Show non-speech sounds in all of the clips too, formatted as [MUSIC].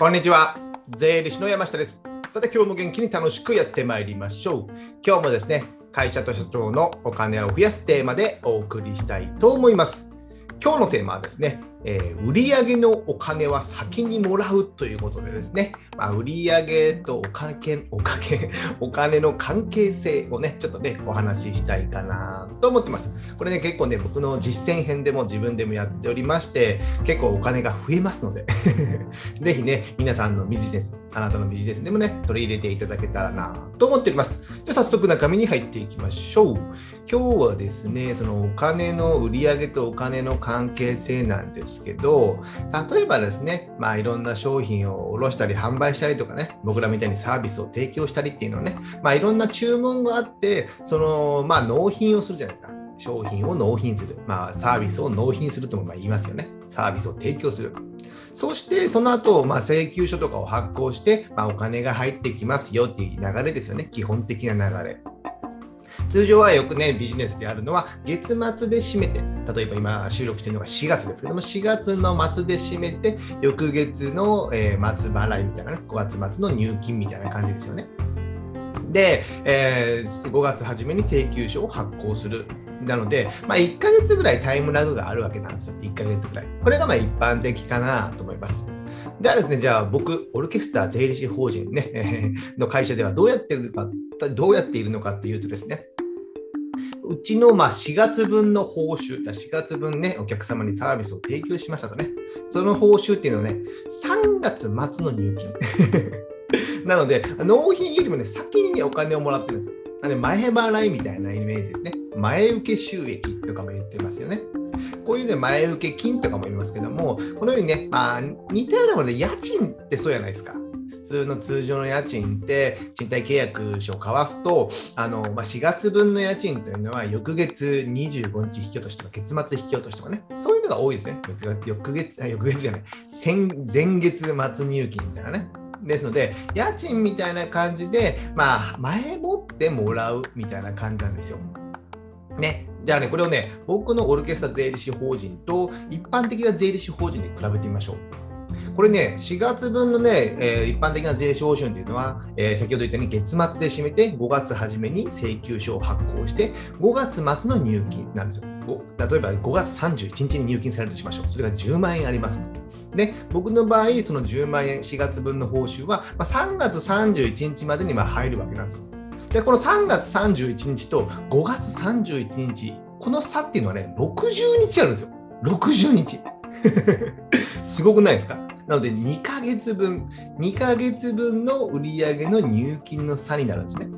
こんにちは。税理士の山下です。さて、今日も元気に楽しくやってまいりましょう。今日もですね、会社と社長のお金を増やすテーマでお送りしたいと思います。今日のテーマはですね、えー売上のお金は先にもらうということでですね、まあ、売上とお金お金 [LAUGHS] お金の関係性をね、ちょっとね、お話ししたいかなと思ってます。これね、結構ね、僕の実践編でも自分でもやっておりまして、結構お金が増えますので、[LAUGHS] ぜひね、皆さんのビジネス、あなたのビジネスでもね、取り入れていただけたらなと思っております。じゃ早速中身に入っていきましょう。今日はですね、そのお金の売上とお金の関係性なんですけど、例えばですね、まあいろんな商品を卸したり販売したりとかね、僕らみたいにサービスを提供したりっていうのはね、まあいろんな注文があって、そのまあ納品をするじゃないですか。商品を納品する。まあサービスを納品するとも言いますよね。サービスを提供する。そしてその後、まあ請求書とかを発行して、まあお金が入ってきますよっていう流れですよね。基本的な流れ。通常はよくね、ビジネスであるのは、月末で締めて、例えば今収録しているのが4月ですけども、4月の末で締めて、翌月の、えー末払いみたいなね、5月末の入金みたいな感じですよね。で、えー5月初めに請求書を発行する。なので、まあ、1ヶ月ぐらいタイムラグがあるわけなんですよ。1ヶ月ぐらい。これがまあ一般的かなと思います。じゃあですね、じゃあ僕、オルケスター税理士法人ね、[LAUGHS] の会社ではどうやってるのか、どうやっているのかっていうとですね、うちのま4月分の報酬、4月分ね、お客様にサービスを提供しましたとね、その報酬っていうのはね、3月末の入金。[LAUGHS] なので、納品よりもね、先にね、お金をもらってるんですよ。なので、前払いみたいなイメージですね。前受け収益とかも言ってますよね。こういうね、前受け金とかも言いますけども、このようにね、まあ、似たようなもので、家賃ってそうじゃないですか。普通の通常の家賃って、賃貸契約書を交わすと、あのまあ、4月分の家賃というのは、翌月25日引き落としとか、月末引き落としとかね、そういうのが多いですね。翌月、翌月あ翌月じゃない、先前月末入金みたいなね。ですので、家賃みたいな感じで、まあ、前もってもらうみたいな感じなんですよ。ね。じゃあね、これをね、僕のオルケスタ税理士法人と一般的な税理士法人で比べてみましょう。これね、4月分のね、えー一般的な税理士報酬というのは、えー先ほど言ったように月末で締めて、5月初めに請求書を発行して、5月末の入金なんですよ。例えば5月31日に入金されるとしましょう。それが10万円あります。で、僕の場合、その10万円、4月分の報酬は、まあ、3月31日までにま入るわけなんですよ。で、この3月31日と5月31日、この差っていうのはね、60日あるんですよ。60日。[LAUGHS] すごくないですか？なので、2ヶ月分、2ヶ月分の売上の入金の差になるんですね。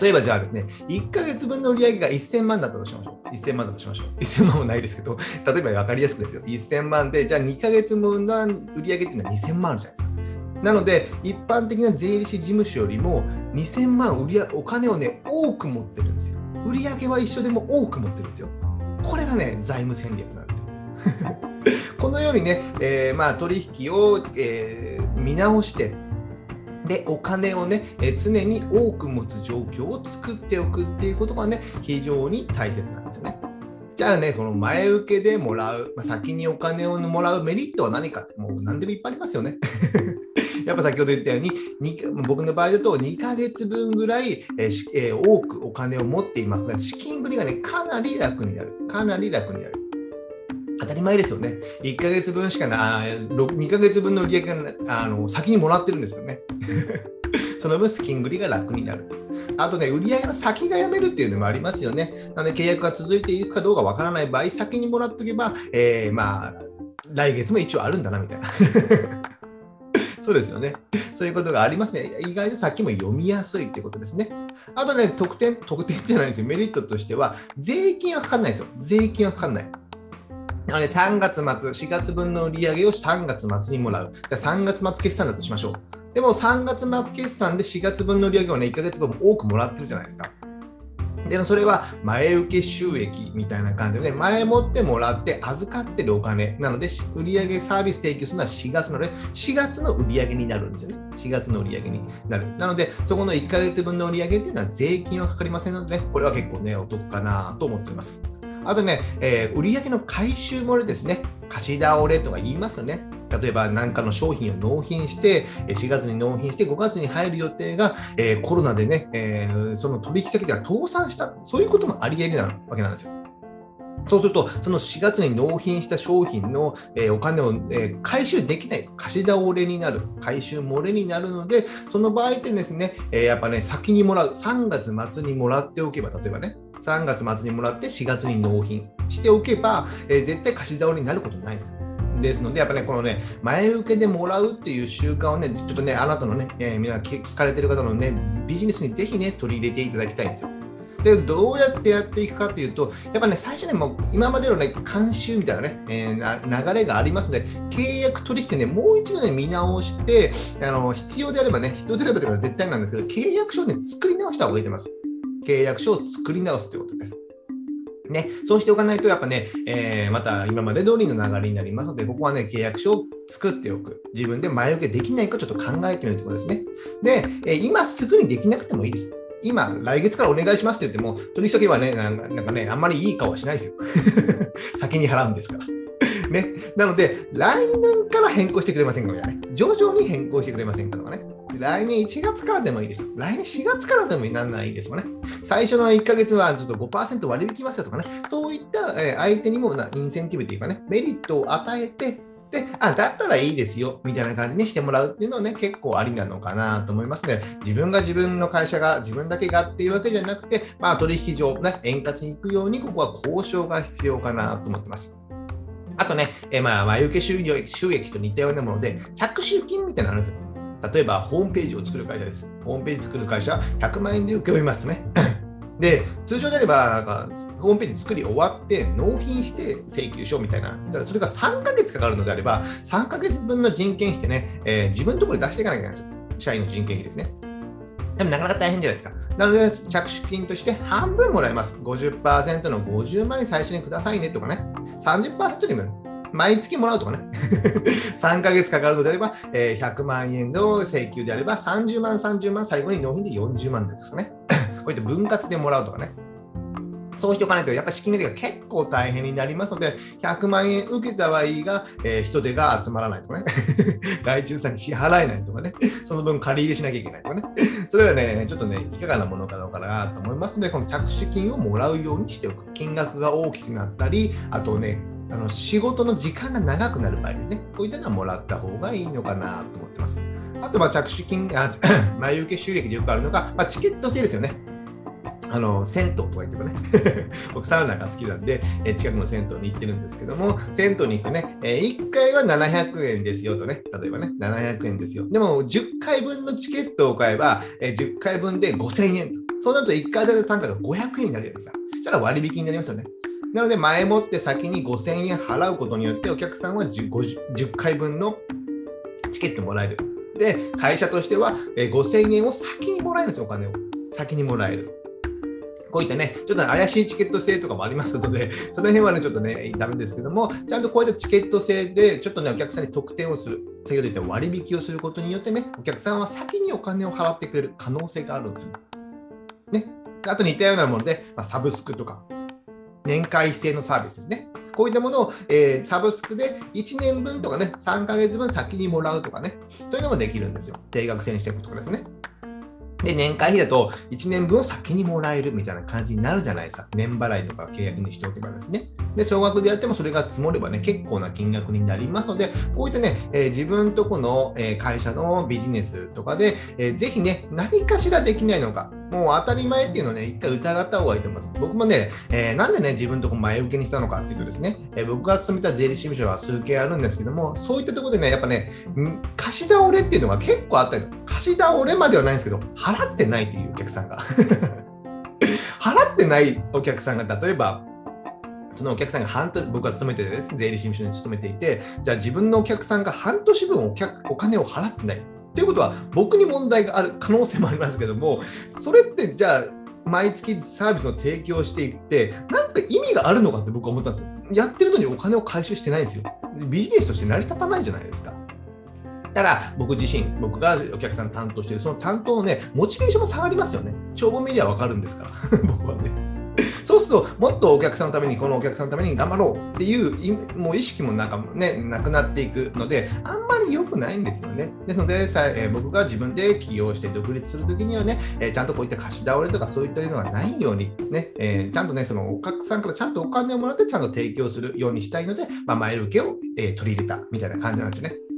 例えばじゃあですね、1ヶ月分の売上が1000万だったとしましょう。1000万だとしましょう。1000万もないですけど、例えば分かりやすくですよ。1000万で、じゃあ2ヶ月分の売り上げっていうのは2000万あるじゃないですか。なので、一般的な税理士事務所よりも2000万売りお金をね、多く持ってるんですよ。売り上げは一緒でも多く持ってるんですよ。これがね、財務戦略なんですよ。[LAUGHS] このようにね、えーまあ、取引を、えー見直して、で、お金をね、えー常に多く持つ状況を作っておくっていうことがね、非常に大切なんですよね。じゃあね、この前受けでもらう、まあ、先にお金をもらうメリットは何かって、もう何でもいっぱいありますよね。やっぱ先ほど言ったように、僕の場合だと2ヶ月分ぐらい、えーえー多くお金を持っていますので、資金繰りがね、かなり楽になる。かなり楽になる。当たり前ですよね。1ヶ月分しかな、2ヶ月分の売り上げがあの先にもらってるんですよね。[LAUGHS] その分、資金繰りが楽になる。あとね、売り上げの先が読めるっていうのもありますよね。なので、契約が続いていくかどうかわからない場合、先にもらっとけば、えーまあ、来月も一応あるんだな、みたいな。そうですよね。そういうことがありますね。意外と先も読みやすいってことですね。あとね、特典、特典じゃないんですよ。メリットとしては、税金はかかんないですよ。税金はかかんない。なので、3月末、4月分の売り上げを3月末にもらう。じゃあ3月末決算だとしましょう。でも3月末決算で4月分の売り上げをね、1ヶ月分多くもらってるじゃないですか。でそれは前受け収益みたいな感じでね、前もってもらって預かってるお金なので、売上サービス提供するのは4月ので、4月の売り上げになるんですよね。4月の売り上げになる。なので、そこの1ヶ月分の売上っていうのは税金はかかりませんのでね、これは結構ね、お得かなと思っています。あとね、えー売上の回収漏れですね。貸し倒れとか言いますよね。例えば何かの商品を納品して、4月に納品して5月に入る予定が、えー、コロナでね、えー、その取引先が倒産した、そういうこともあり得るなわけなんですよ。そうすると、その4月に納品した商品の、えー、お金を、えー、回収できない、貸し倒れになる、回収漏れになるので、その場合ってですね、えー、やっぱね、先にもらう、3月末にもらっておけば、例えばね、3月末にもらって4月に納品しておけば、え、絶対貸し倒れになることないんですよ。ですので、やっぱね、このね、前受けでもらうっていう習慣をね、ちょっとね、あなたのね、えー、皆聞かれてる方のね、ビジネスにぜひね、取り入れていただきたいんですよ。で、どうやってやっていくかというと、やっぱね、最初ね、もう今までのね、慣習みたいなね、えー、流れがありますので、契約取引ね、もう一度ね、見直して、あの必要であればね、必要であればというのは絶対なんですけど、契約書をね、作り直した方がいいと思います。契約書を作り直すということです。ね、そうしておかないと、やっぱね、えー、また今まで通りの流れになりますので、ここはね、契約書を作っておく。自分で前受けできないかちょっと考えてみるということですね。で、えー、今すぐにできなくてもいいです。今、来月からお願いしますって言っても、取引先はね、なんかなんかね、あんまりいい顔はしないですよ。[LAUGHS] 先に払うんですから。ね。なので、来年から変更してくれませんかね。徐々に変更してくれませんかとかね。来年1月からでもいいです。来年4月からでもなんならいいですよね。最初の1ヶ月はちょっと5%割引きますよとかね。そういった相手にもなインセンティブというかね、メリットを与えて、で、あ、だったらいいですよ、みたいな感じにしてもらうっていうのはね、結構ありなのかなと思いますね。自分が自分の会社が自分だけがっていうわけじゃなくて、まあ取引上、ね、円滑に行くように、ここは交渉が必要かなと思ってます。あとね、えまあ、前受け収益と似たようなもので、着手金みたいなのあるんですよ。例えば、ホームページを作る会社です。ホームページ作る会社、100万円で請け負いますね。[LAUGHS] で、通常であれば、なんか、ホームページ作り終わって、納品して請求書みたいな、それが3ヶ月かかるのであれば、3ヶ月分の人件費ってね、えー、自分のところに出していかなきゃいけないんですよ。社員の人件費ですね。でもなかなか大変じゃないですか。なので、着手金として半分もらえます。50%の50万円最初にくださいねとかね。30%にも毎月もらうとかね。[LAUGHS] 3ヶ月かかるのであれば、えー、100万円の請求であれば、30万、30万、最後に納品で40万ですかね。[COUGHS] こうやって分割でもらうとかね。そうしておかないと、やっぱ資金繰りが結構大変になりますので、100万円受けたはいいが、えー、人手が集まらないとかね、[LAUGHS] 外注さんに支払えないとかね、その分借り入れしなきゃいけないとかね、それはね、ちょっとね、いかがなものかどうかなと思いますので、この着手金をもらうようにしておく。金額が大きくなったり、あとね、あの仕事の時間が長くなる場合ですね、こういったのはもらった方がいいのかなと思ってます。あと、着手金、あ [CLEARS THROAT] 前受け収益でよくあるのが、まあ、チケット制ですよね。あの銭湯とか言ってもね [LAUGHS] 僕サウナが好きなんで、え近くの銭湯に行ってるんですけども、銭湯に行ってね、え1回は700円ですよとね、例えばね、700円ですよ。でも、10回分のチケットを買えば、え10回分で5000円と。そうなると1回当たる単価が500円になるやつさ。そしたら割引になりますよね。なので、前もって先に5000円払うことによって、お客さんは 10, 10回分のチケットもらえる。で、会社としては5000円を先にもらえるんですよ、お金を。先にもらえる。こういったね、ちょっと怪しいチケット制とかもありますので、[LAUGHS] その辺はね、ちょっとね、ダメですけども、ちゃんとこういったチケット制で、ちょっとね、お客さんに特典をする、先ほど言った割引をすることによってね、お客さんは先にお金を払ってくれる可能性があるんですよ。ね。あと似たようなもので、まあ、サブスクとか、年会費制のサービスですね。こういったものを、えー、サブスクで1年分とかね、3ヶ月分先にもらうとかね、というのもできるんですよ。定額制にしていくとかですね。で、年会費だと1年分を先にもらえるみたいな感じになるじゃないですか。年払いとか契約にしておけばですね。で、少額でやってもそれが積もればね、結構な金額になりますので、こういったね、えー、自分とこの、え、会社のビジネスとかで、えー、ぜひね、何かしらできないのか、もう当たり前っていうのをね、一回疑った方がいいと思います。僕もね、えー、なんでね、自分とこ前受けにしたのかっていうとですね、えー、僕が勤めた税理士事務所は数件あるんですけども、そういったところでね、やっぱね、貸し倒れっていうのが結構あったり、貸し倒れまではないんですけど、払ってないっていうお客さんが。[LAUGHS] 払ってないお客さんが、例えば、そのお客さんが半年、僕が勤めてて、税理士事務所に勤めていて、じゃあ自分のお客さんが半年分お客お金を払ってない。ということは、僕に問題がある可能性もありますけども、それってじゃあ、毎月サービスの提供していって、なんか意味があるのかって僕は思ったんですよ。やってるのにお金を回収してないんですよ。ビジネスとして成り立たないじゃないですか。だから僕自身、僕がお客さん担当してる、その担当のね、モチベーションも下がりますよね。帳簿見りゃ分かるんですから、[LAUGHS] 僕はね。と、もっとお客さんのために、このお客さんのために頑張ろうっていうもう意識もなんかね、なくなっていくので、あんまり良くないんですよね。ですので、さえ、僕が自分で起業して独立するときにはね、え、ちゃんとこういった貸し倒れとかそういったのがないように、ね、えー、ちゃんとね、そのお客さんからちゃんとお金をもらってちゃんと提供するようにしたいので、まあ、前受けを、え取り入れたみたいな感じなんですよね。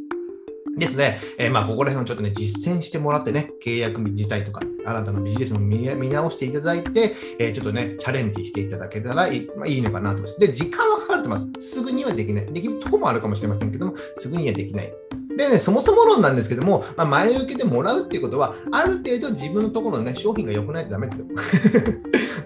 ですね、えー、まあここら辺をちょっとね、実践してもらってね、契約自体とか、あなたのビジネスも見直していただいて、えー、ちょっとね、チャレンジしていただけたらいい,、まあ、いいのかなと思います。で、時間はかかってます。すぐにはできない。できるとこもあるかもしれませんけども、すぐにはできない。でね、そもそも論なんですけども、まあ、前受けでもらうっていうことは、ある程度自分のところのね、商品が良くないとダメですよ。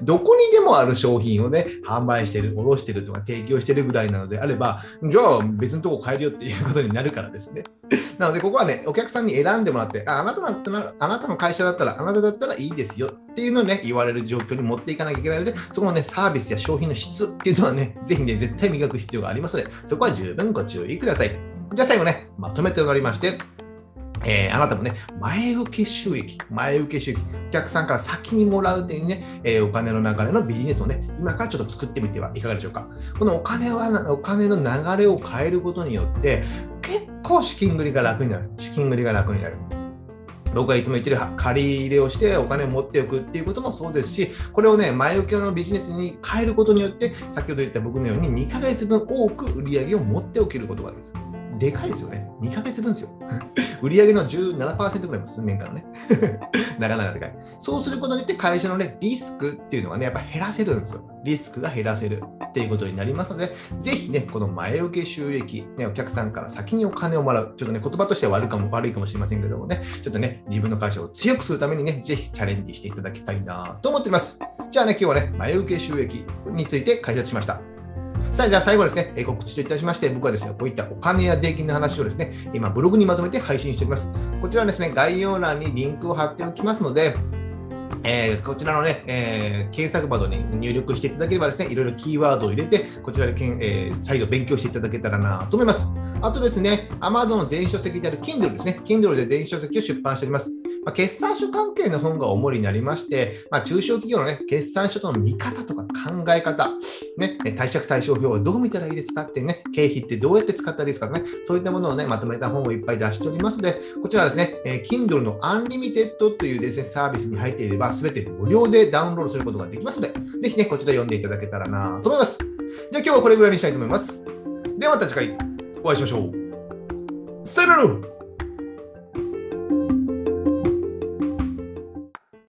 どこにでもある商品をね、販売してる、卸してるとか提供してるぐらいなのであれば、じゃあ別のとこ変えるよっていうことになるからですね。[LAUGHS] なので、ここはね、お客さんに選んでもらって、ああなただったら、あなたの会社だったら、あなただったらいいですよっていうのをね、言われる状況に持っていかなきゃいけないので、そこのね、サービスや商品の質っていうのはね、ぜひね、絶対磨く必要がありますので、そこは十分ご注意ください。じゃあ最後ね、まとめておりまして、えー、あなたもね、前受け収益、前受け収益、お客さんから先にもらうというね、えー、お金の流れのビジネスをね、今からちょっと作ってみてはいかがでしょうか。このお金は、お金の流れを変えることによって、結構資金繰りが楽になる。資金繰りが楽になる。僕がいつも言ってる借り入れをしてお金を持っておくっていうこともそうですし、これをね、前受けのビジネスに変えることによって、先ほど言った僕のように2ヶ月分多く売り上げを持っておけることがです。でかいですよね。2ヶ月分ですよ。[LAUGHS] 売上の17%ぐらいも数年間のね。[LAUGHS] なかなかでかい。そうすることによって会社のね、リスクっていうのがね、やっぱ減らせるんですよ。リスクが減らせるっていうことになりますので、ぜひね、この前受け収益、ね、お客さんから先にお金をもらう。ちょっとね、言葉としては悪かも悪いかもしれませんけどもね、ちょっとね、自分の会社を強くするためにね、ぜひチャレンジしていただきたいなと思っています。じゃあね、今日はね、前受け収益について解説しました。さあ、じゃあ最後ですね、告知といたしまして、僕はですね、こういったお金や税金の話をですね、今ブログにまとめて配信しております。こちらですね、概要欄にリンクを貼っておきますので、えー、こちらのね、えー、検索窓に入力していただければですね、いろいろキーワードを入れて、こちらでけん、えー、再度勉強していただけたらなと思います。あとですね、Amazon の電子書籍である Kindle ですね。Kindle で電子書籍を出版しております。まあ、決算書関係の本が主になりまして、まあ、中小企業の、ね、決算書との見方とか考え方、ね、貸借対照表をどう見たらいいですかってね、経費ってどうやって使ったらいいですかね、そういったものをね、まとめた本をいっぱい出しておりますので、こちらですね、え、Kindle の Unlimited というですね、サービスに入っていれば、すべて無料でダウンロードすることができますので、ぜひね、こちら読んでいただけたらなと思います。じゃあ今日はこれぐらいにしたいと思います。ではまた次回お会いしましょう。さよなら